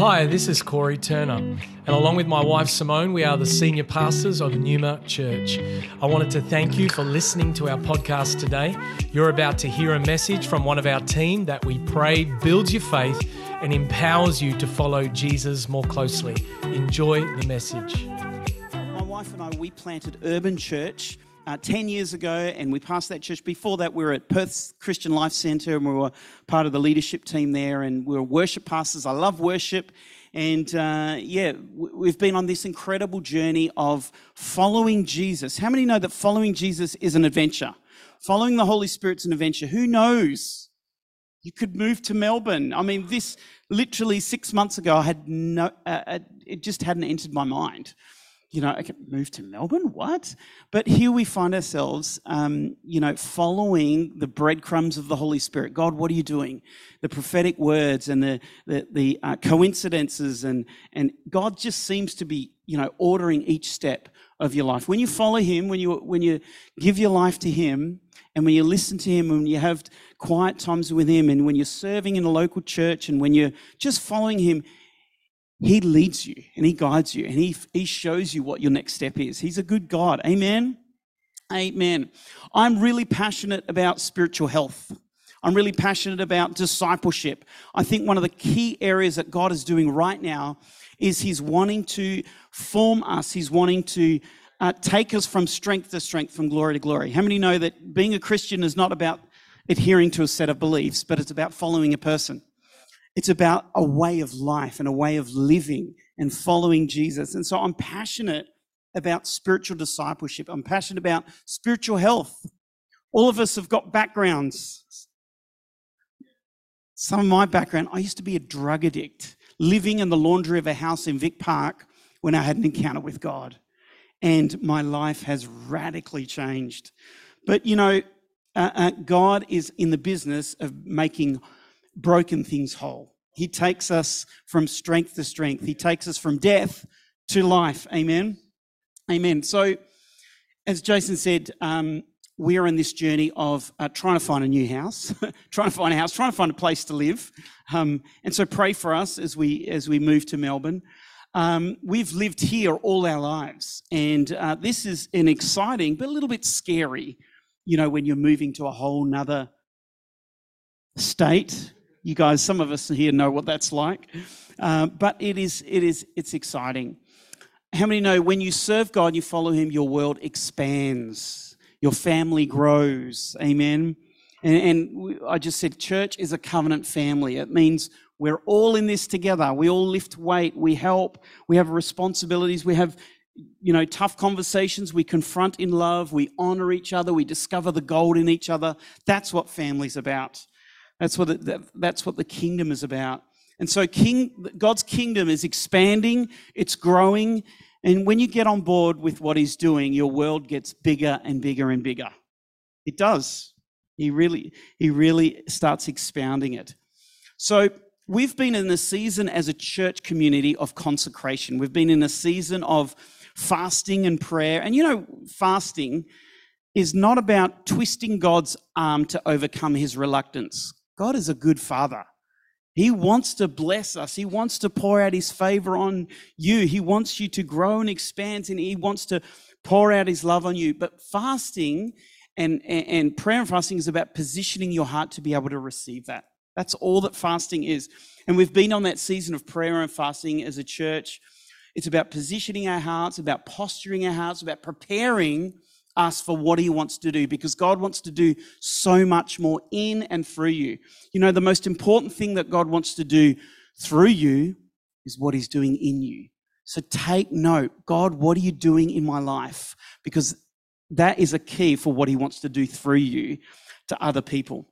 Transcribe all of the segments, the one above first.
Hi, this is Corey Turner, and along with my wife Simone, we are the senior pastors of Numa Church. I wanted to thank you for listening to our podcast today. You're about to hear a message from one of our team that we pray builds your faith and empowers you to follow Jesus more closely. Enjoy the message. My wife and I, we planted Urban Church uh, 10 years ago, and we passed that church. Before that, we were at Perth Christian Life Centre, and we were part of the leadership team there, and we were worship pastors. I love worship. And uh, yeah, we've been on this incredible journey of following Jesus. How many know that following Jesus is an adventure? Following the Holy Spirit's an adventure. Who knows? You could move to Melbourne. I mean, this literally six months ago, I had no, uh, uh it just hadn't entered my mind you know, I can move to Melbourne, what? But here we find ourselves, um, you know, following the breadcrumbs of the Holy Spirit. God, what are you doing? The prophetic words and the, the, the uh, coincidences, and, and God just seems to be, you know, ordering each step of your life. When you follow Him, when you, when you give your life to Him, and when you listen to Him, and you have quiet times with Him, and when you're serving in a local church, and when you're just following Him, he leads you and He guides you and He, he shows you what your next step is. He's a good God. Amen. Amen. I'm really passionate about spiritual health. I'm really passionate about discipleship. I think one of the key areas that God is doing right now is He's wanting to form us, He's wanting to uh, take us from strength to strength, from glory to glory. How many know that being a Christian is not about adhering to a set of beliefs, but it's about following a person? It's about a way of life and a way of living and following Jesus. And so I'm passionate about spiritual discipleship. I'm passionate about spiritual health. All of us have got backgrounds. Some of my background, I used to be a drug addict, living in the laundry of a house in Vic Park when I had an encounter with God. And my life has radically changed. But you know, uh, uh, God is in the business of making broken things whole. He takes us from strength to strength. He takes us from death to life. Amen. Amen. So, as Jason said, um, we are in this journey of uh, trying to find a new house, trying to find a house, trying to find a place to live. Um, and so, pray for us as we as we move to Melbourne. Um, we've lived here all our lives, and uh, this is an exciting but a little bit scary. You know, when you're moving to a whole nother state, you guys, some of us here know what that's like. Uh, but it is, it is, it's exciting. How many know when you serve God, you follow Him, your world expands, your family grows. Amen. And, and I just said, church is a covenant family. It means we're all in this together. We all lift weight. We help. We have responsibilities. We have, you know, tough conversations. We confront in love. We honor each other. We discover the gold in each other. That's what family's about. That's what, the, that's what the kingdom is about. And so king, God's kingdom is expanding, it's growing. And when you get on board with what he's doing, your world gets bigger and bigger and bigger. It does. He really, he really starts expounding it. So we've been in a season as a church community of consecration. We've been in a season of fasting and prayer. And you know, fasting is not about twisting God's arm to overcome his reluctance. God is a good father. He wants to bless us. He wants to pour out his favor on you. He wants you to grow and expand, and he wants to pour out his love on you. But fasting and, and, and prayer and fasting is about positioning your heart to be able to receive that. That's all that fasting is. And we've been on that season of prayer and fasting as a church. It's about positioning our hearts, about posturing our hearts, about preparing us for what he wants to do because God wants to do so much more in and through you. You know, the most important thing that God wants to do through you is what he's doing in you. So take note God, what are you doing in my life? Because that is a key for what he wants to do through you to other people.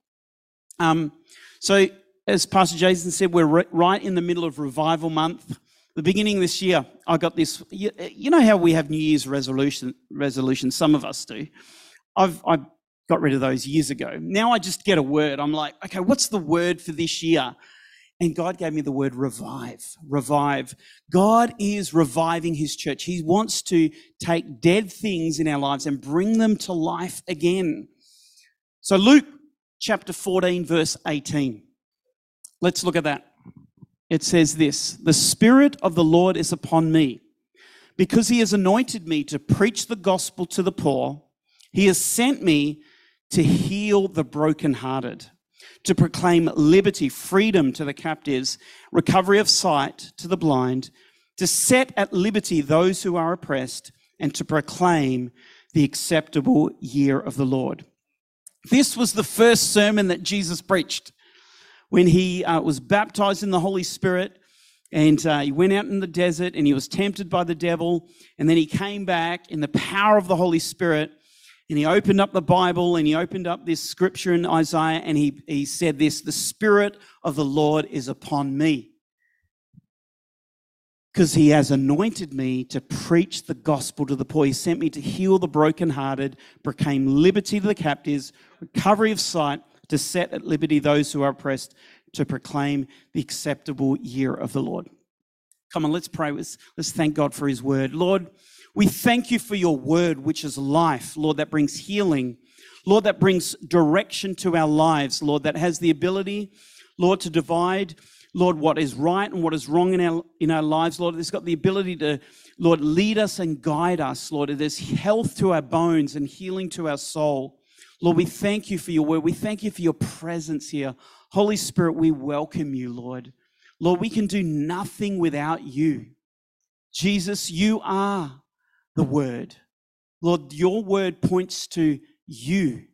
Um, so, as Pastor Jason said, we're right in the middle of revival month the beginning this year, I got this. You, you know how we have New Year's resolution resolutions? Some of us do. I've I got rid of those years ago. Now I just get a word. I'm like, okay, what's the word for this year? And God gave me the word revive. Revive. God is reviving his church. He wants to take dead things in our lives and bring them to life again. So, Luke chapter 14, verse 18. Let's look at that. It says this The Spirit of the Lord is upon me, because he has anointed me to preach the gospel to the poor. He has sent me to heal the brokenhearted, to proclaim liberty, freedom to the captives, recovery of sight to the blind, to set at liberty those who are oppressed, and to proclaim the acceptable year of the Lord. This was the first sermon that Jesus preached when he uh, was baptized in the Holy Spirit. And uh, he went out in the desert and he was tempted by the devil. And then he came back in the power of the Holy Spirit and he opened up the Bible and he opened up this scripture in Isaiah and he, he said this The Spirit of the Lord is upon me because he has anointed me to preach the gospel to the poor. He sent me to heal the brokenhearted, proclaim liberty to the captives, recovery of sight, to set at liberty those who are oppressed, to proclaim the acceptable year of the Lord. Come on, let's pray. Let's, let's thank God for his word. Lord, we thank you for your word, which is life, Lord, that brings healing. Lord, that brings direction to our lives, Lord, that has the ability, Lord, to divide, Lord, what is right and what is wrong in our, in our lives, Lord. It's got the ability to, Lord, lead us and guide us, Lord. There's health to our bones and healing to our soul. Lord, we thank you for your word. We thank you for your presence here. Holy Spirit, we welcome you, Lord. Lord, we can do nothing without you. Jesus, you are the word. Lord, your word points to you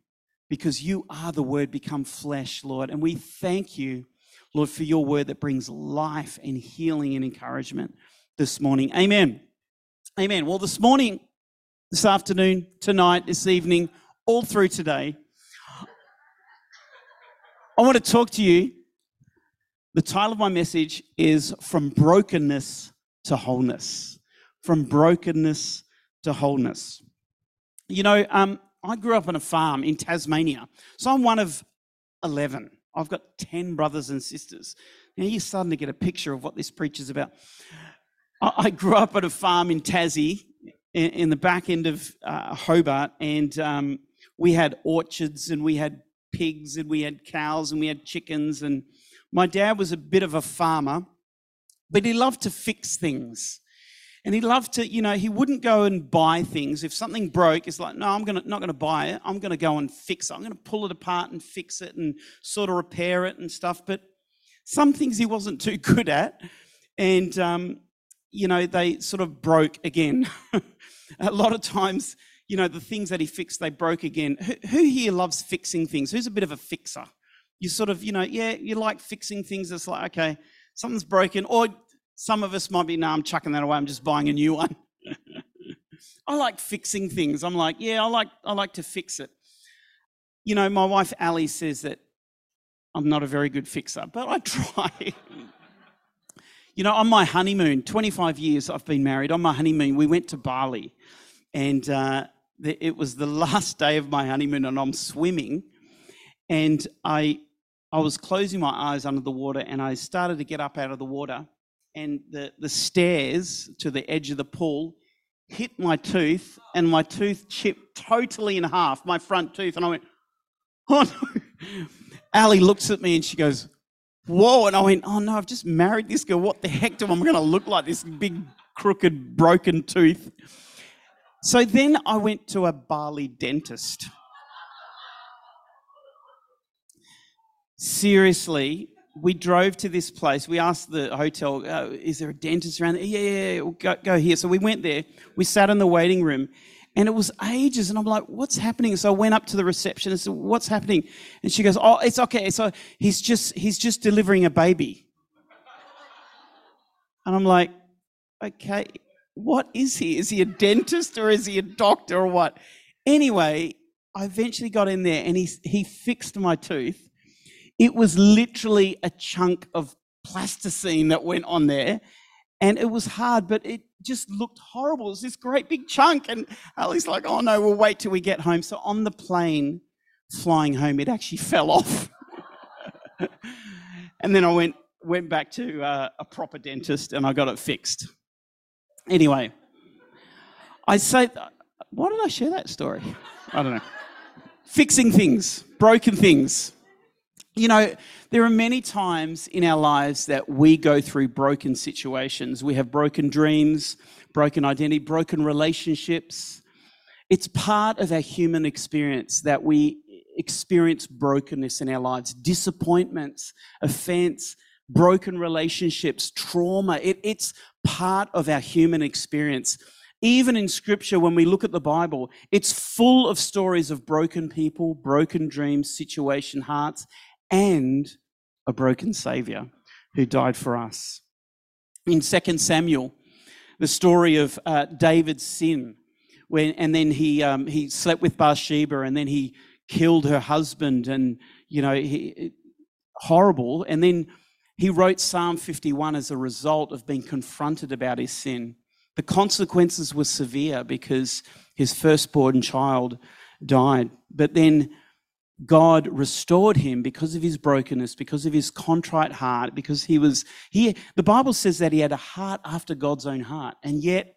because you are the word become flesh, Lord. And we thank you, Lord, for your word that brings life and healing and encouragement this morning. Amen. Amen. Well, this morning, this afternoon, tonight, this evening, all through today, I want to talk to you. The title of my message is From Brokenness to Wholeness. From Brokenness to wholeness. You know, um, I grew up on a farm in Tasmania, so I'm one of 11. I've got 10 brothers and sisters. Now you're starting to get a picture of what this preacher's about. I grew up at a farm in Tassie, in the back end of uh, Hobart, and um, we had orchards and we had pigs and we had cows and we had chickens. And my dad was a bit of a farmer, but he loved to fix things. And he loved to, you know, he wouldn't go and buy things. If something broke, it's like, no, I'm gonna not gonna buy it. I'm gonna go and fix it. I'm gonna pull it apart and fix it and sort of repair it and stuff. But some things he wasn't too good at, and um, you know, they sort of broke again. a lot of times, you know, the things that he fixed, they broke again. Who, who here loves fixing things? Who's a bit of a fixer? You sort of, you know, yeah, you like fixing things. It's like, okay, something's broken, or some of us might be, no, I'm chucking that away. I'm just buying a new one. I like fixing things. I'm like, yeah, I like, I like to fix it. You know, my wife Ali says that I'm not a very good fixer, but I try. you know, on my honeymoon, 25 years I've been married. On my honeymoon, we went to Bali, and uh, it was the last day of my honeymoon, and I'm swimming, and I I was closing my eyes under the water, and I started to get up out of the water, and the, the stairs to the edge of the pool hit my tooth, and my tooth chipped totally in half, my front tooth. And I went, Oh no. Ali looks at me and she goes, Whoa. And I went, Oh no, I've just married this girl. What the heck do I going to look like? This big, crooked, broken tooth. So then I went to a Bali dentist. Seriously, we drove to this place. We asked the hotel, oh, "Is there a dentist around there?" Yeah, yeah, yeah. We'll go, go here. So we went there. We sat in the waiting room, and it was ages. And I'm like, "What's happening?" So I went up to the reception and said, "What's happening?" And she goes, "Oh, it's okay. So he's just he's just delivering a baby." And I'm like, "Okay, what is he? Is he a dentist or is he a doctor or what?" Anyway, I eventually got in there, and he he fixed my tooth it was literally a chunk of plasticine that went on there. And it was hard, but it just looked horrible. It was this great big chunk. And Ali's like, oh no, we'll wait till we get home. So on the plane flying home, it actually fell off. and then I went, went back to uh, a proper dentist and I got it fixed. Anyway, I say, why did I share that story? I don't know. Fixing things, broken things. You know, there are many times in our lives that we go through broken situations. We have broken dreams, broken identity, broken relationships. It's part of our human experience that we experience brokenness in our lives, disappointments, offense, broken relationships, trauma. It, it's part of our human experience. Even in scripture, when we look at the Bible, it's full of stories of broken people, broken dreams, situation, hearts, and a broken Savior who died for us. In 2 Samuel, the story of uh, David's sin, when, and then he, um, he slept with Bathsheba, and then he killed her husband, and, you know, he, horrible. And then he wrote Psalm 51 as a result of being confronted about his sin. The consequences were severe because his firstborn child died. But then God restored him because of his brokenness, because of his contrite heart, because he was he the Bible says that he had a heart after God's own heart. And yet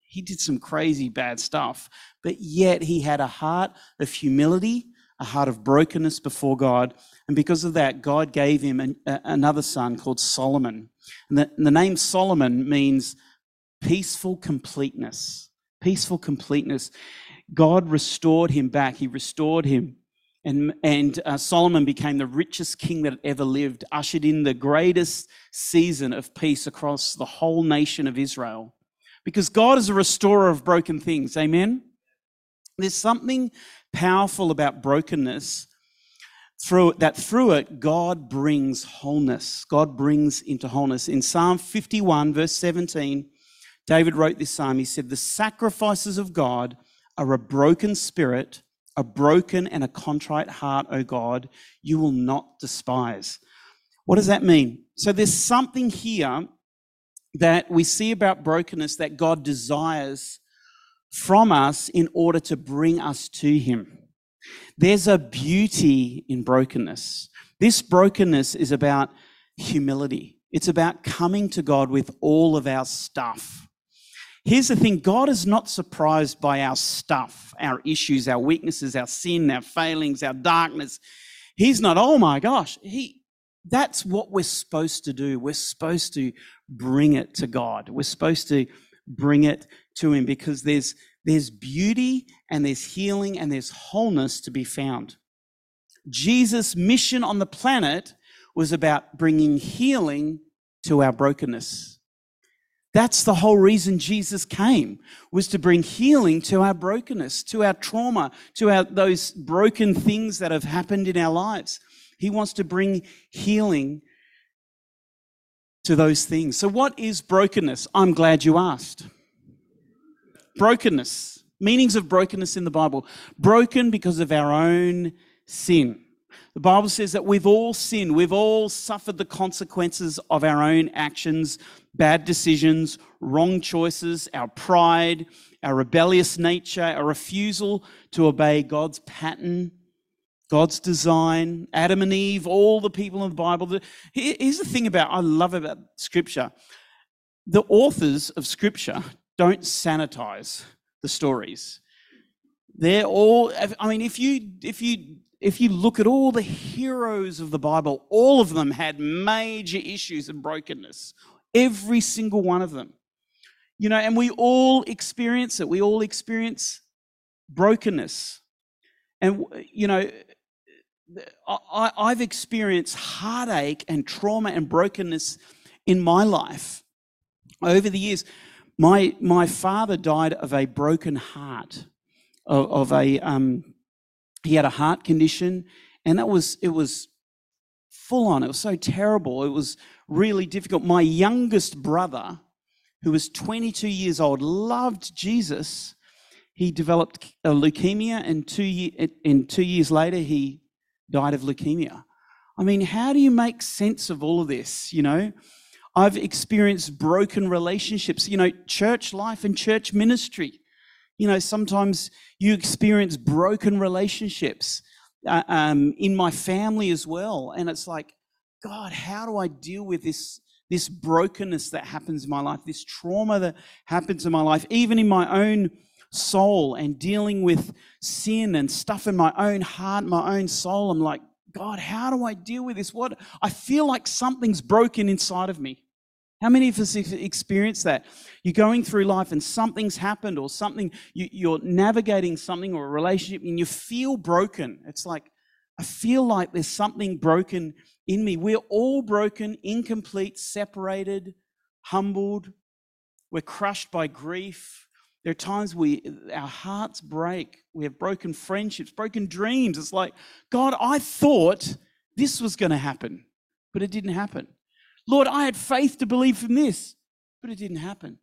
he did some crazy bad stuff, but yet he had a heart of humility, a heart of brokenness before God. And because of that, God gave him an, another son called Solomon. And the, and the name Solomon means peaceful completeness. Peaceful completeness. God restored him back. He restored him and, and uh, Solomon became the richest king that ever lived, ushered in the greatest season of peace across the whole nation of Israel. Because God is a restorer of broken things. Amen? There's something powerful about brokenness through that through it God brings wholeness. God brings into wholeness. In Psalm 51 verse 17, David wrote this psalm. He said, "The sacrifices of God are a broken spirit a broken and a contrite heart, O God, you will not despise. What does that mean? So there's something here that we see about brokenness that God desires from us in order to bring us to Him. There's a beauty in brokenness. This brokenness is about humility. It's about coming to God with all of our stuff. Here's the thing God is not surprised by our stuff, our issues, our weaknesses, our sin, our failings, our darkness. He's not, oh my gosh. He, that's what we're supposed to do. We're supposed to bring it to God. We're supposed to bring it to Him because there's, there's beauty and there's healing and there's wholeness to be found. Jesus' mission on the planet was about bringing healing to our brokenness. That's the whole reason Jesus came, was to bring healing to our brokenness, to our trauma, to our, those broken things that have happened in our lives. He wants to bring healing to those things. So, what is brokenness? I'm glad you asked. Brokenness, meanings of brokenness in the Bible. Broken because of our own sin. The Bible says that we've all sinned. We've all suffered the consequences of our own actions, bad decisions, wrong choices, our pride, our rebellious nature, our refusal to obey God's pattern, God's design, Adam and Eve, all the people in the Bible. Here's the thing about I love about Scripture. The authors of Scripture don't sanitize the stories. They're all. I mean, if you if you if you look at all the heroes of the Bible, all of them had major issues and brokenness. Every single one of them. You know, and we all experience it. We all experience brokenness. And, you know, I, I've experienced heartache and trauma and brokenness in my life over the years. My, my father died of a broken heart, of, of a, um, he had a heart condition, and that was it was full on. It was so terrible. It was really difficult. My youngest brother, who was 22 years old, loved Jesus. He developed a leukemia, and two, and two years later, he died of leukemia. I mean, how do you make sense of all of this? You know, I've experienced broken relationships, you know, church life and church ministry. You know, sometimes you experience broken relationships uh, um, in my family as well. And it's like, God, how do I deal with this, this brokenness that happens in my life, this trauma that happens in my life, even in my own soul and dealing with sin and stuff in my own heart, my own soul? I'm like, God, how do I deal with this? What I feel like something's broken inside of me. How many of us experience that? You're going through life and something's happened, or something, you, are navigating something or a relationship, and you feel broken. It's like, I feel like there's something broken in me. We're all broken, incomplete, separated, humbled. We're crushed by grief. There are times we our hearts break. We have broken friendships, broken dreams. It's like, God, I thought this was going to happen, but it didn't happen. Lord, I had faith to believe in this, but it didn't happen.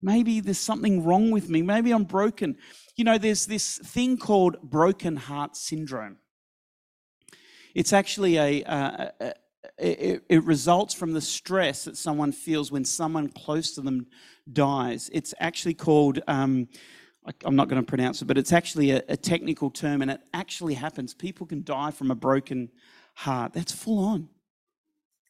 Maybe there's something wrong with me. Maybe I'm broken. You know, there's this thing called broken heart syndrome. It's actually a, a, a it, it, results from the stress that someone feels when someone close to them dies. It's actually called, um, I'm not going to pronounce it, but it's actually a, a, technical term and it actually happens. People can die from a broken heart. That's full on.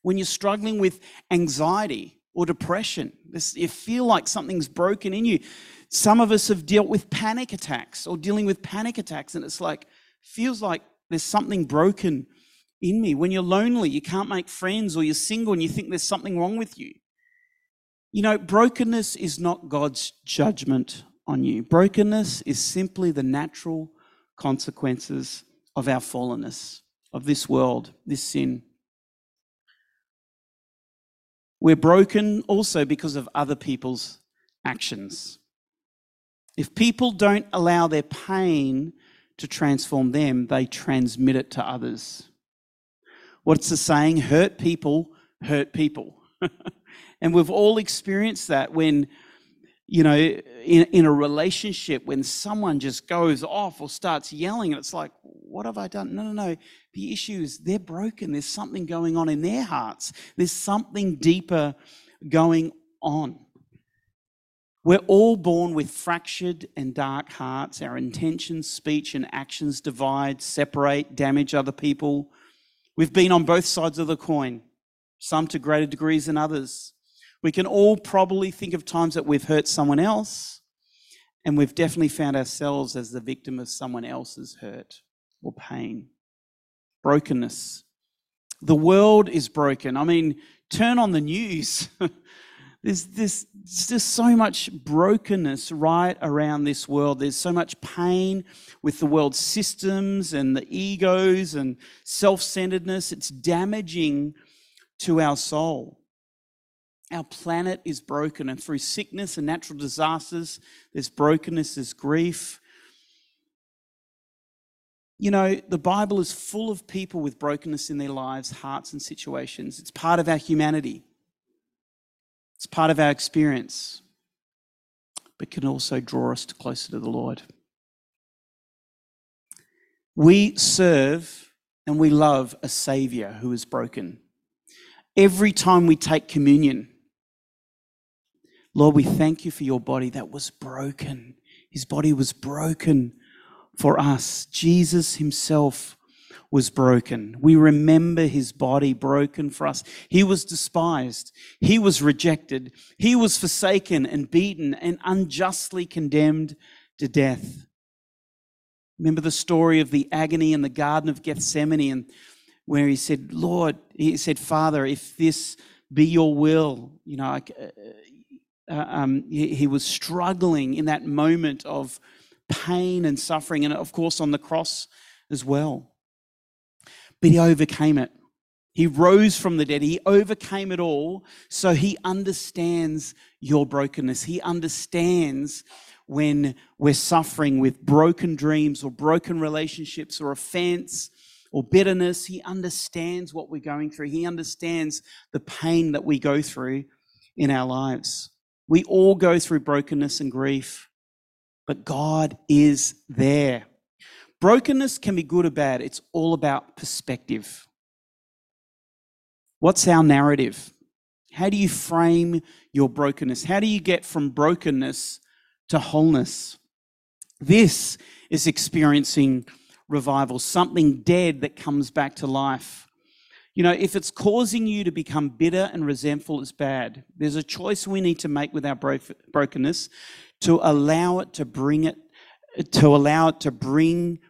When you're struggling with anxiety or depression, this, you feel like something's broken in you. Some of us have dealt with panic attacks or dealing with panic attacks, and it's like, feels like there's something broken in me. When you're lonely, you can't make friends, or you're single and you think there's something wrong with you. You know, brokenness is not God's judgment on you. Brokenness is simply the natural consequences of our fallenness, of this world, this sin. We're broken also because of other people's actions. If people don't allow their pain to transform them, they transmit it to others. What's the saying? Hurt people hurt people. and we've all experienced that when, you know, in, in a relationship, when someone just goes off or starts yelling, and it's like, what have I done? No, no, no. The issue is they're broken. There's something going on in their hearts, there's something deeper going on. We're all born with fractured and dark hearts. Our intentions, speech, and actions divide, separate, damage other people. We've been on both sides of the coin, some to greater degrees than others. We can all probably think of times that we've hurt someone else, and we've definitely found ourselves as the victim of someone else's hurt or pain, brokenness. The world is broken. I mean, turn on the news. there's, there's, just so much brokenness right around this world. There's so much pain with the world's systems and the egos and self centeredness. It's damaging to our soul. Our planet is broken, and through sickness and natural disasters, there's brokenness, there's grief, you know, the Bible is full of people with brokenness in their lives, hearts, and situations. It's part of our humanity, it's part of our experience, but can also draw us closer to the Lord. We serve and we love a Savior who is broken. Every time we take communion, Lord, we thank you for your body that was broken. His body was broken for us. Jesus himself was broken. We remember his body broken for us. He was despised. He was rejected. He was forsaken and beaten and unjustly condemned to death. Remember the story of the agony in the Garden of Gethsemane and where he said, Lord, he said, Father, if this be your will, you know, uh, uh, um, he, he was struggling in that moment of pain and suffering, and of course on the cross as well. But he overcame it. He rose from the dead. He overcame it all. So he understands your brokenness. He understands when we're suffering with broken dreams or broken relationships or offense or bitterness. He understands what we're going through. He understands the pain that we go through in our lives. We all go through brokenness and grief but God is there. Brokenness can be good or bad, it's all about perspective. What's our narrative? How do you frame your brokenness? How do you get from brokenness to wholeness? This is experiencing revival, something dead that comes back to life. You know, if it's causing you to become bitter and resentful, it's bad. There's a choice we need to make with our brokenness to allow it to bring it, to allow it to bring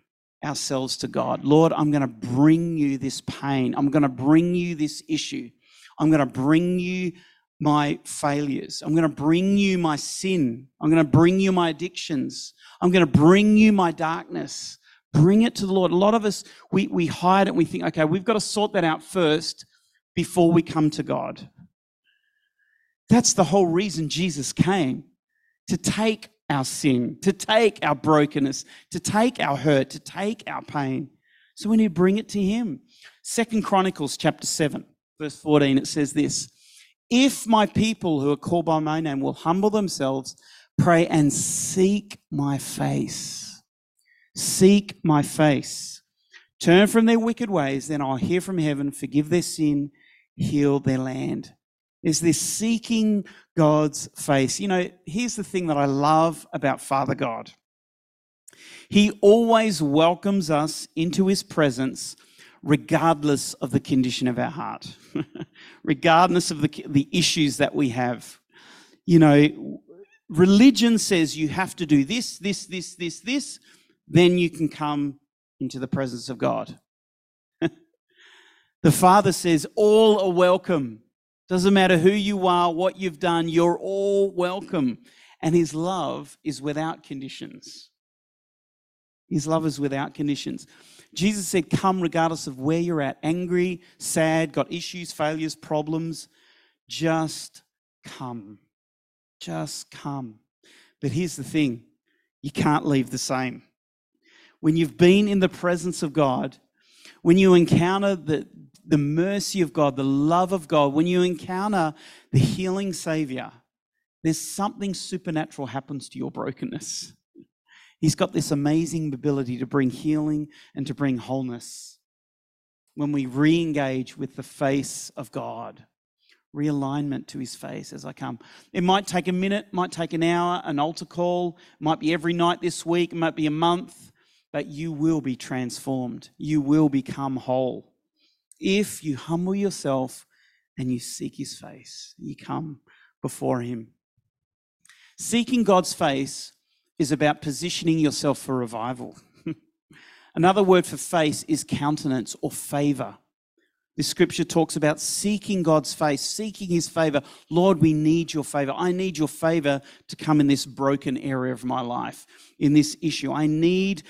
ourselves to God. Lord, I'm going to bring you this pain. I'm going to bring you this issue. I'm going to bring you my failures. I'm going to bring you my sin. I'm going to bring you my addictions. I'm going to bring you my darkness. Bring it to the Lord. A lot of us, we, we hide it and we think, okay, we've got to sort that out first before we come to God. That's the whole reason Jesus came to take our sin, to take our brokenness, to take our hurt, to take our pain. So we need to bring it to Him. Second Chronicles chapter 7, verse 14, it says this If my people who are called by my name will humble themselves, pray, and seek my face, seek my face, turn from their wicked ways, then I'll hear from heaven, forgive their sin, heal their land is this seeking God's face. You know, here's the thing that I love about Father God He always welcomes us into His presence, regardless of the condition of our heart, regardless of the, the issues that we have. You know, religion says you have to do this, this, this, this, this, then you can come into the presence of God. the Father says, All are welcome. Doesn't matter who you are, what you've done, you're all welcome. And his love is without conditions. His love is without conditions. Jesus said, Come regardless of where you're at angry, sad, got issues, failures, problems. Just come. Just come. But here's the thing you can't leave the same. When you've been in the presence of God, when you encounter the, the mercy of God, the love of God, when you encounter the healing Savior, there's something supernatural happens to your brokenness. He's got this amazing ability to bring healing and to bring wholeness. When we re engage with the face of God, realignment to his face as I come. It might take a minute, might take an hour, an altar call, might be every night this week, it might be a month, but you will be transformed. You will become whole if you humble yourself and you seek his face, you come before him. Seeking God's face is about positioning yourself for revival. Another word for face is countenance or favor. This scripture talks about seeking God's face, seeking his favor. Lord, we need your favor. I need your favor to come in this broken area of my life, in this issue. I need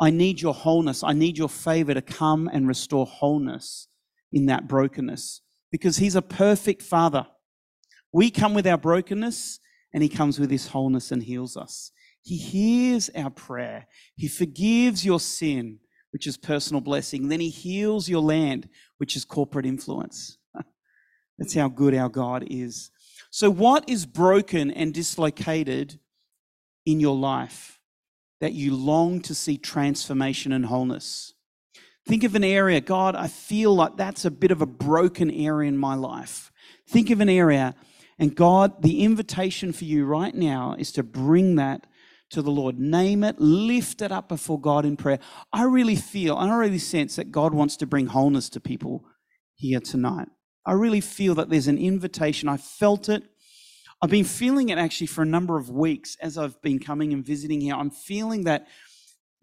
I need your wholeness. I need your favor to come and restore wholeness in that brokenness because He's a perfect Father. We come with our brokenness and He comes with His wholeness and heals us. He hears our prayer. He forgives your sin, which is personal blessing. Then He heals your land, which is corporate influence. That's how good our God is. So, what is broken and dislocated in your life? That you long to see transformation and wholeness. Think of an area, God, I feel like that's a bit of a broken area in my life. Think of an area, and God, the invitation for you right now is to bring that to the Lord. Name it, lift it up before God in prayer. I really feel, I really sense that God wants to bring wholeness to people here tonight. I really feel that there's an invitation. I felt it I've been feeling it actually for a number of weeks as I've been coming and visiting here. I'm feeling that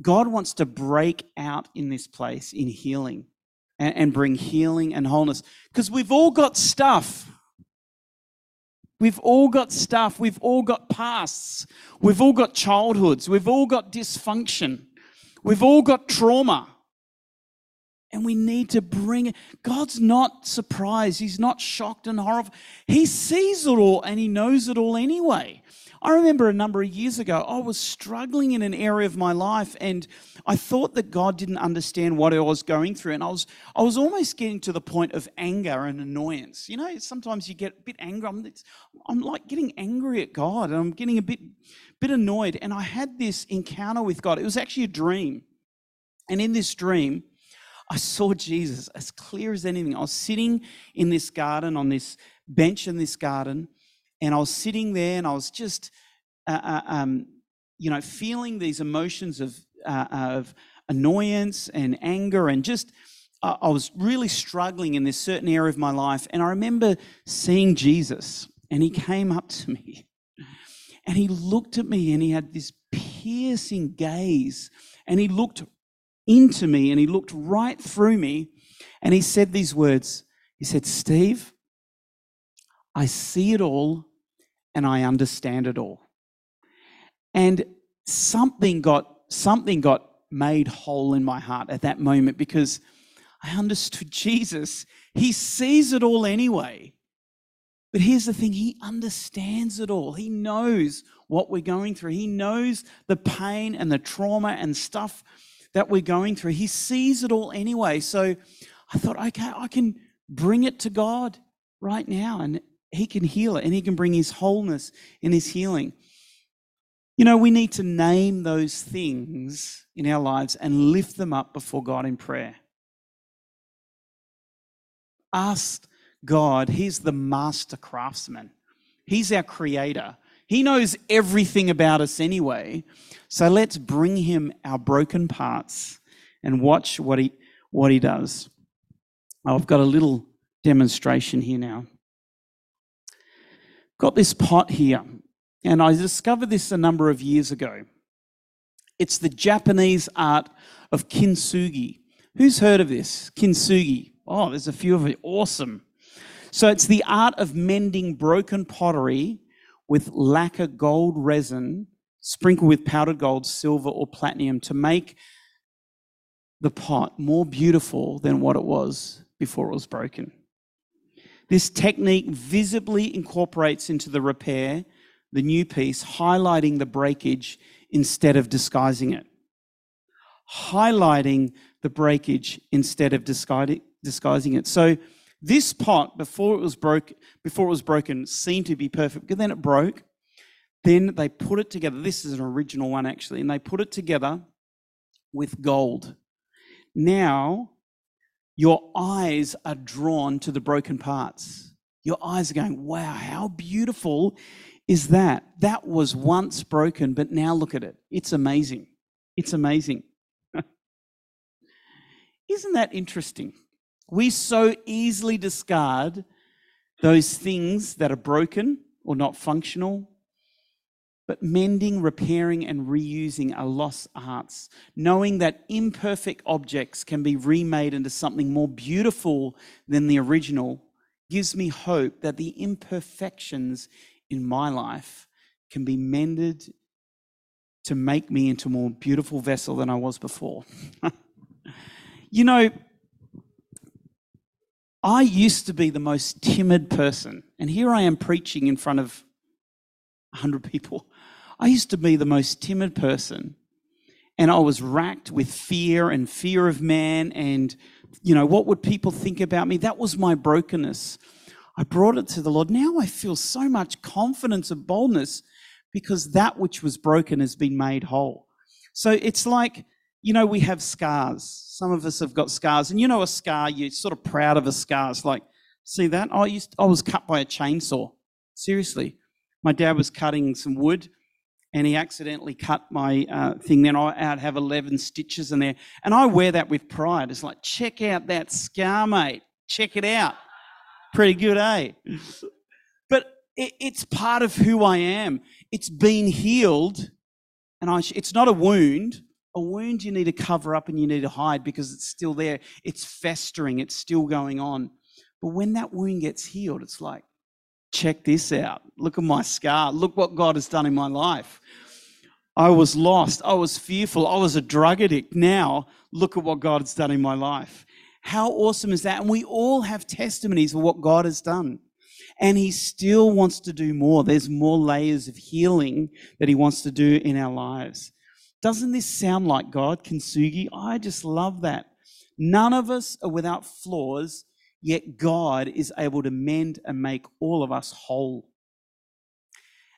God wants to break out in this place in healing and, and bring healing and wholeness because we've all got stuff. We've all got stuff. We've all got pasts. We've all got childhoods. We've all got dysfunction. We've all got trauma. And we need to bring it. God's not surprised. He's not shocked and horrified. He sees it all and he knows it all anyway. I remember a number of years ago, I was struggling in an area of my life and I thought that God didn't understand what I was going through. And I was, I was almost getting to the point of anger and annoyance. You know, sometimes you get a bit angry. I'm, I'm like getting angry at God and I'm getting a bit, bit annoyed. And I had this encounter with God. It was actually a dream. And in this dream, I saw Jesus as clear as anything. I was sitting in this garden, on this bench in this garden, and I was sitting there and I was just, uh, uh, um, you know, feeling these emotions of, uh, of annoyance and anger and just, uh, I was really struggling in this certain area of my life. And I remember seeing Jesus, and he came up to me and he looked at me and he had this piercing gaze and he looked into me and he looked right through me and he said these words. He said, Steve, I see it all and I understand it all. And something got something got made whole in my heart at that moment because I understood Jesus. He sees it all anyway. But here's the thing He understands it all. He knows what we're going through, He knows the pain and the trauma and stuff that we're going through. He sees it all anyway. So I thought, okay, I can bring it to God right now and He can heal it and He can bring His wholeness and His healing. You know, we need to name those things in our lives and lift them up before God in prayer. Ask God, He's the master craftsman, He's our creator. He knows everything about us anyway. So let's bring Him our broken parts and watch what He, what he does. Oh, I've got a little demonstration here now. Got this pot here, and I discovered this a number of years ago. It's the Japanese art of kintsugi. Who's heard of this? Kintsugi. Oh, there's a few of it. Awesome. So it's the art of mending broken pottery with lacquer gold resin sprinkled with powdered gold, silver, or platinum to make the pot more beautiful than what it was before it was broken. This technique visibly incorporates into the repair the new piece, highlighting the breakage instead of disguising it. Highlighting the breakage instead of disguising it. So this pot, before it was broke, before it was broken, seemed to be perfect, but then it broke. Then they put it together. This is an original one actually, and they put it together with gold. Now your eyes are drawn to the broken parts. Your eyes are going, wow, how beautiful is that? That was once broken, but now look at it. It's amazing. It's amazing. Isn't that interesting? We so easily discard those things that are broken or not functional but mending, repairing, and reusing are lost arts. Knowing that imperfect objects can be remade into something more beautiful than the original gives me hope that the imperfections in my life can be mended to make me into a more beautiful vessel than I was before. you know, I used to be the most timid person, and here I am preaching in front of 100 people. I used to be the most timid person and I was racked with fear and fear of man and, you know, what would people think about me? That was my brokenness. I brought it to the Lord. Now I feel so much confidence and boldness because that which was broken has been made whole. So it's like, you know, we have scars. Some of us have got scars. And you know, a scar, you're sort of proud of a scar. It's like, see that? I, used, I was cut by a chainsaw. Seriously. My dad was cutting some wood and he accidentally cut my uh, thing. Then I would have 11 stitches in there. And I wear that with pride. It's like, check out that scar, mate. Check it out. Pretty good, eh? But it, it's part of who I am. It's been healed. And I, it's not a wound. A wound you need to cover up and you need to hide because it's still there. It's festering. It's still going on. But when that wound gets healed, it's like, check this out. Look at my scar. Look what God has done in my life. I was lost. I was fearful. I was a drug addict. Now, look at what God has done in my life. How awesome is that? And we all have testimonies of what God has done. And He still wants to do more. There's more layers of healing that He wants to do in our lives. Doesn't this sound like God, Kintsugi? I just love that. None of us are without flaws yet God is able to mend and make all of us whole.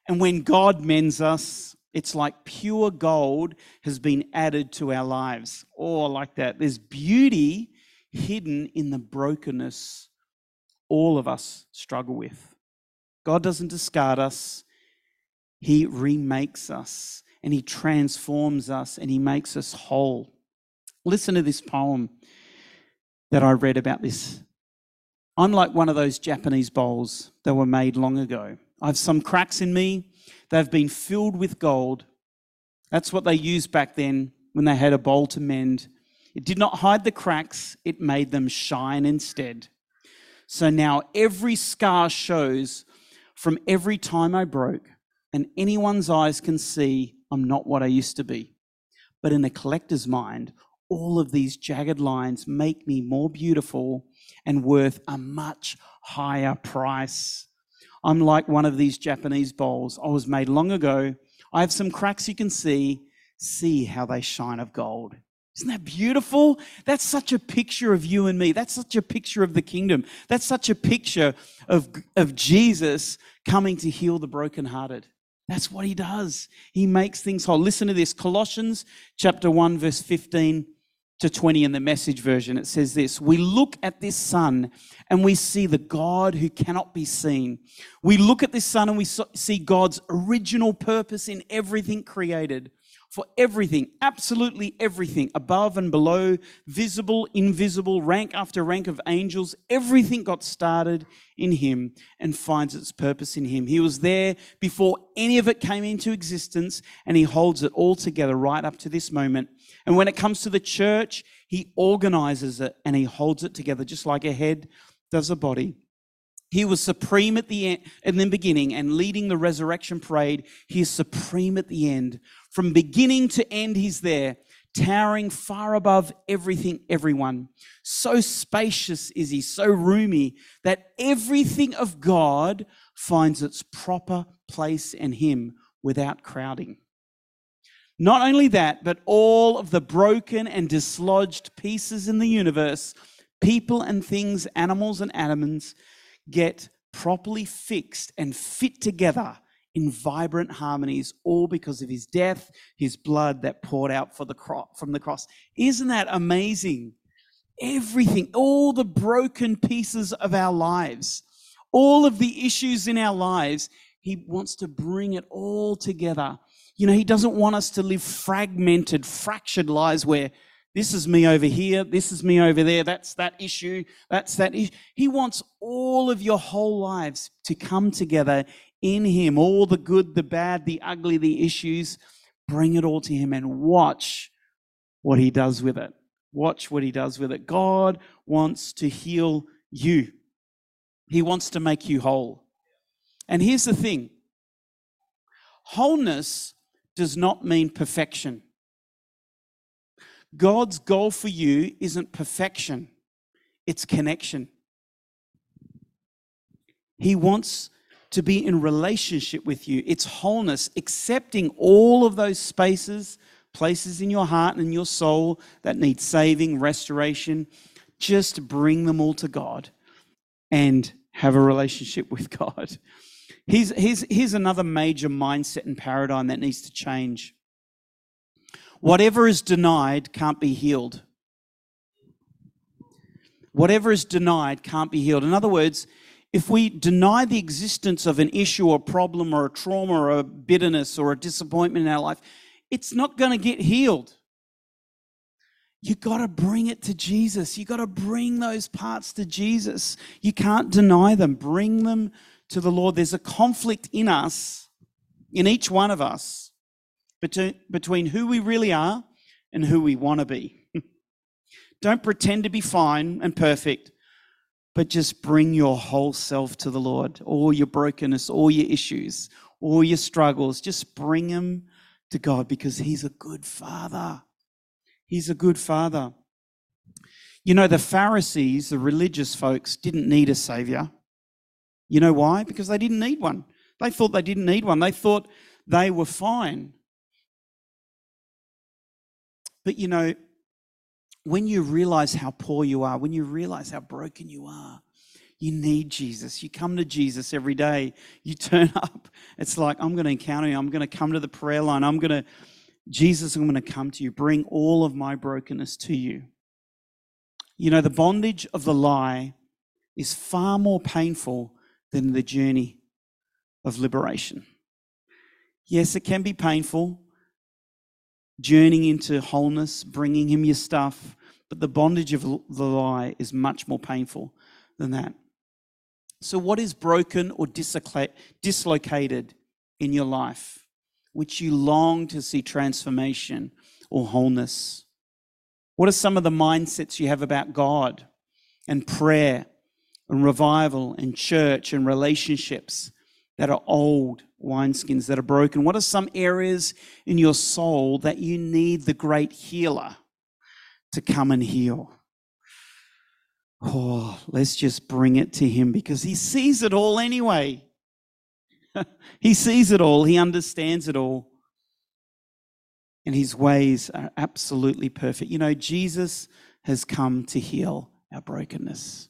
And when God mends us, it's like pure gold has been added to our lives. Oh, like that. There's beauty hidden in the brokenness all of us struggle with. God doesn't discard us, He remakes us and He transforms us and He makes us whole. Listen to this poem that I read about this I'm like one of those Japanese bowls that were made long ago. I have some cracks in me. They've been filled with gold. That's what they used back then when they had a bowl to mend. It did not hide the cracks, it made them shine instead. So now every scar shows from every time I broke, and anyone's eyes can see I'm not what I used to be. But in a collector's mind, all of these jagged lines make me more beautiful and worth a much higher price. I'm like one of these Japanese bowls. I was made long ago. I have some cracks you can see. See how they shine of gold. Isn't that beautiful? That's such a picture of you and me. That's such a picture of the kingdom. That's such a picture of, of Jesus coming to heal the brokenhearted. That's what he does. He makes things whole. Listen to this Colossians chapter 1, verse 15 to 20 in the message version. It says this We look at this Son and we see the God who cannot be seen. We look at this Son and we see God's original purpose in everything created for everything, absolutely everything, above and below, visible, invisible, rank after rank of angels, everything got started in Him and finds its purpose in Him. He was there before any of it came into existence, and He holds it all together right up to this moment. And when it comes to the church, He organizes it and He holds it together, just like a head does a body. He was supreme at the end, in the beginning and leading the resurrection parade. He is supreme at the end. From beginning to end, he's there, towering far above everything, everyone. So spacious is he, so roomy, that everything of God finds its proper place in him without crowding. Not only that, but all of the broken and dislodged pieces in the universe, people and things, animals and atoms, get properly fixed and fit together in vibrant harmonies, all because of his death, his blood that poured out for the cro- from the cross. Isn't that amazing? Everything, all the broken pieces of our lives, all of the issues in our lives, he wants to bring it all together. You know, he doesn't want us to live fragmented, fractured lives where this is me over here. This is me over there. That's that issue. That's that issue. He wants all of your whole lives to come together in Him. All the good, the bad, the ugly, the issues. Bring it all to Him and watch what He does with it. Watch what He does with it. God wants to heal you, He wants to make you whole. And here's the thing wholeness does not mean perfection. God's goal for you isn't perfection, it's connection. He wants to be in relationship with you. It's wholeness, accepting all of those spaces, places in your heart and in your soul that need saving, restoration. Just bring them all to God and have a relationship with God. Here's, here's, here's another major mindset and paradigm that needs to change. Whatever is denied can't be healed. Whatever is denied can't be healed. In other words, if we deny the existence of an issue or problem or a trauma or a bitterness or a disappointment in our life, it's not going to get healed. You got to bring it to Jesus. You got to bring those parts to Jesus. You can't deny them. Bring them to the Lord. There's a conflict in us, in each one of us, between who we really are and who we want to be. Don't pretend to be fine and perfect, but just bring your whole self to the Lord. All your brokenness, all your issues, all your struggles, just bring them to God because He's a good Father. He's a good Father. You know, the Pharisees, the religious folks, didn't need a Savior. You know why? Because they didn't need one. They thought they didn't need one. They thought they were fine. But you know, when you realize how poor you are, when you realize how broken you are, you need Jesus. You come to Jesus every day. You turn up. It's like, I'm going to encounter you. I'm going to come to the prayer line. I'm going to, Jesus, I'm going to come to you. Bring all of my brokenness to you. You know, the bondage of the lie is far more painful than the journey of liberation. Yes, it can be painful journeying into wholeness, bringing him your stuff. But the bondage of the lie is much more painful than that. So, what is broken or dislocated in your life, which you long to see transformation or wholeness? What are some of the mindsets you have about God and prayer and revival and church and relationships that are old wineskins that are broken? What are some areas in your soul that you need the great healer to come and heal? Oh, let's just bring it to him because he sees it all anyway. he sees it all, he understands it all. And his ways are absolutely perfect. You know, Jesus has come to heal our brokenness.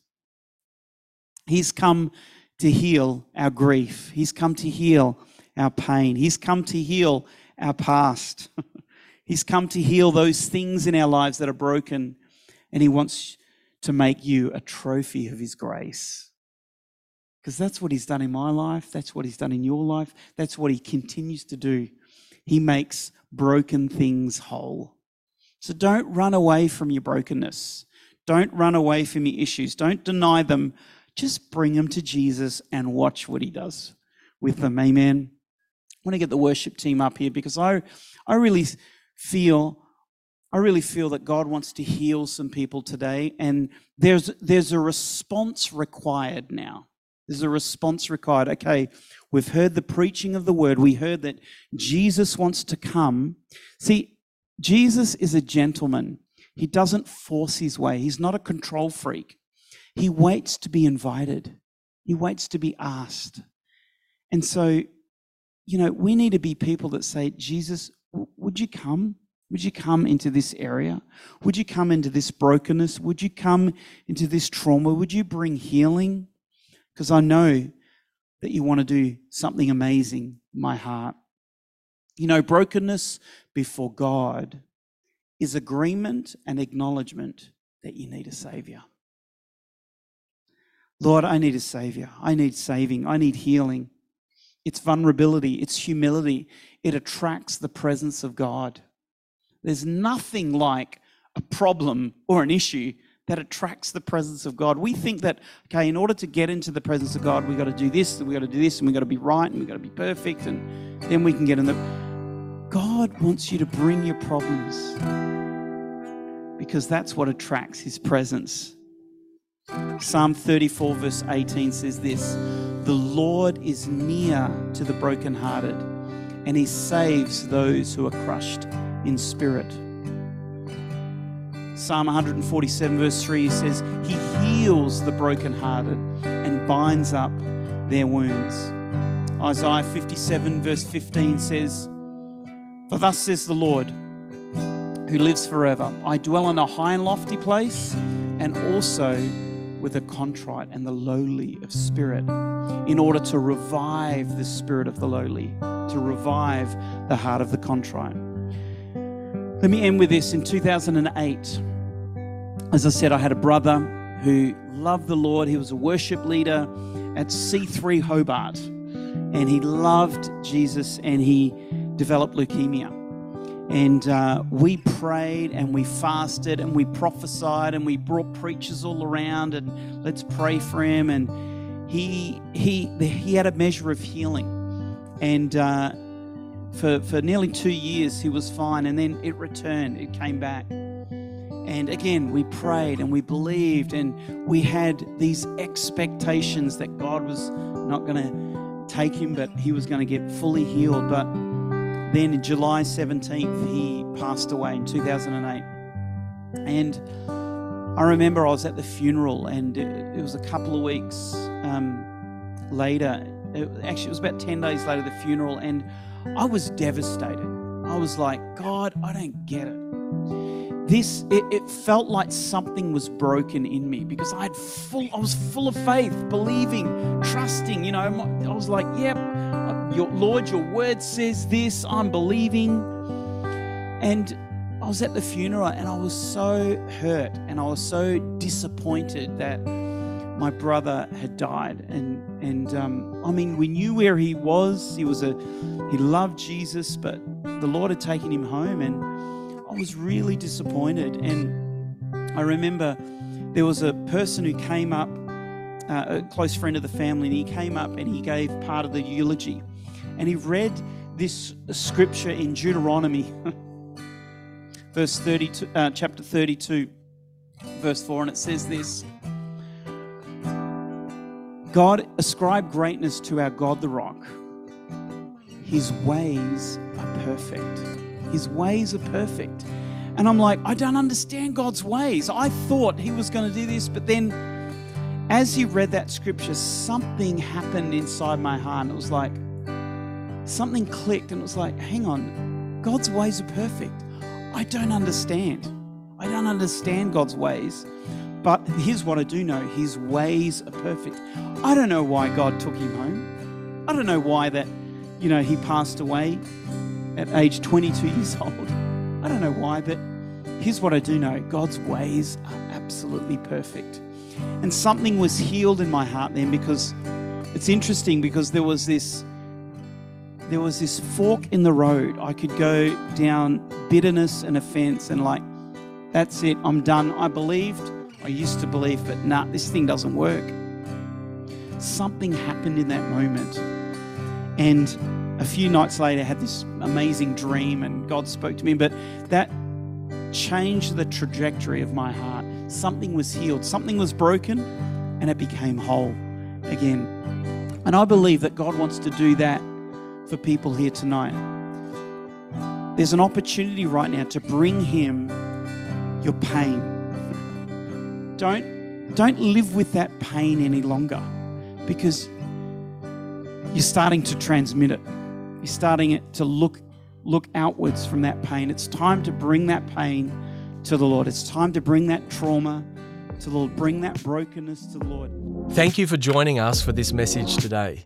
He's come to heal our grief. He's come to heal our pain. He's come to heal our past. He's come to heal those things in our lives that are broken. And He wants to make you a trophy of His grace. Because that's what He's done in my life. That's what He's done in your life. That's what He continues to do. He makes broken things whole. So don't run away from your brokenness. Don't run away from your issues. Don't deny them. Just bring them to Jesus and watch what He does with them. Amen. I want to get the worship team up here because I, I really feel I really feel that God wants to heal some people today, and there's there's a response required now. There's a response required. Okay, we've heard the preaching of the word. We heard that Jesus wants to come. See, Jesus is a gentleman. He doesn't force his way. He's not a control freak. He waits to be invited. He waits to be asked. And so, you know, we need to be people that say, Jesus, would you come? Would you come into this area? Would you come into this brokenness? Would you come into this trauma? Would you bring healing? Because I know that you want to do something amazing in my heart. You know, brokenness before God is agreement and acknowledgement that you need a Savior. Lord, I need a Savior. I need saving. I need healing. It's vulnerability, it's humility. It attracts the presence of God. There's nothing like a problem or an issue that attracts the presence of God. We think that, okay, in order to get into the presence of God, we've got to do this, and we've got to do this, and we've got to be right, and we've got to be perfect, and then we can get in the. God wants you to bring your problems because that's what attracts His presence. Psalm 34, verse 18 says this The Lord is near to the brokenhearted, and He saves those who are crushed in spirit. Psalm 147, verse 3 says, He heals the brokenhearted and binds up their wounds. Isaiah 57, verse 15 says, For thus says the Lord, who lives forever I dwell in a high and lofty place, and also with the contrite and the lowly of spirit, in order to revive the spirit of the lowly, to revive the heart of the contrite. Let me end with this. In 2008, as I said, I had a brother who loved the Lord. He was a worship leader at C3 Hobart, and he loved Jesus and he developed leukemia. And uh, we prayed and we fasted and we prophesied and we brought preachers all around and let's pray for him. And he he he had a measure of healing, and uh, for, for nearly two years, he was fine, and then it returned, it came back. And again, we prayed and we believed, and we had these expectations that God was not going to take him, but he was going to get fully healed. But then July 17th, he passed away in 2008. And I remember I was at the funeral, and it, it was a couple of weeks um, later. It, actually, it was about 10 days later, the funeral, and I was devastated. I was like, God, I don't get it. This, it, it felt like something was broken in me because I had full, I was full of faith, believing, trusting. You know, I was like, yep, your Lord, your word says this. I'm believing. And I was at the funeral and I was so hurt and I was so disappointed that my brother had died, and and um, I mean we knew where he was. He was a he loved Jesus, but the Lord had taken him home, and I was really disappointed. And I remember there was a person who came up, uh, a close friend of the family, and he came up and he gave part of the eulogy, and he read this scripture in Deuteronomy. verse 32, uh, chapter 32, verse 4, and it says this God ascribed greatness to our God, the rock. His ways are perfect. His ways are perfect. And I'm like, I don't understand God's ways. I thought He was going to do this, but then as he read that scripture, something happened inside my heart. And it was like, something clicked, and it was like, hang on, God's ways are perfect. I don't understand. I don't understand God's ways. But here's what I do know His ways are perfect. I don't know why God took him home. I don't know why that, you know, he passed away at age 22 years old. I don't know why, but here's what I do know God's ways are absolutely perfect. And something was healed in my heart then because it's interesting because there was this there was this fork in the road. I could go down bitterness and offense and like that's it, I'm done. I believed, I used to believe, but nah, this thing doesn't work. Something happened in that moment. And a few nights later, I had this amazing dream, and God spoke to me. But that changed the trajectory of my heart. Something was healed, something was broken, and it became whole again. And I believe that God wants to do that for people here tonight. There's an opportunity right now to bring Him your pain. Don't, don't live with that pain any longer because you're starting to transmit it. You're starting it to look look outwards from that pain. It's time to bring that pain to the Lord. It's time to bring that trauma to the Lord. Bring that brokenness to the Lord. Thank you for joining us for this message today.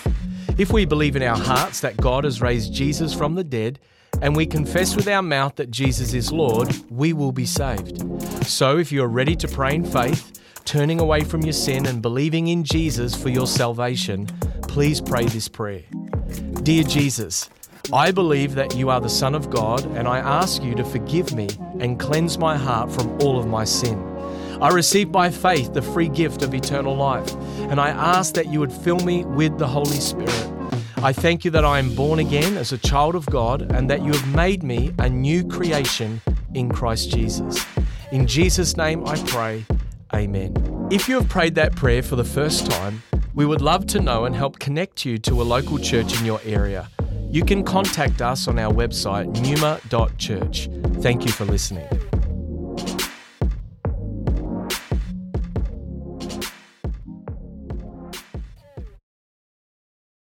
If we believe in our hearts that God has raised Jesus from the dead, and we confess with our mouth that Jesus is Lord, we will be saved. So if you are ready to pray in faith, turning away from your sin and believing in Jesus for your salvation, please pray this prayer. Dear Jesus, I believe that you are the Son of God, and I ask you to forgive me and cleanse my heart from all of my sin. I receive by faith the free gift of eternal life, and I ask that you would fill me with the Holy Spirit. I thank you that I am born again as a child of God and that you have made me a new creation in Christ Jesus. In Jesus' name I pray. Amen. If you have prayed that prayer for the first time, we would love to know and help connect you to a local church in your area. You can contact us on our website, numa.church. Thank you for listening.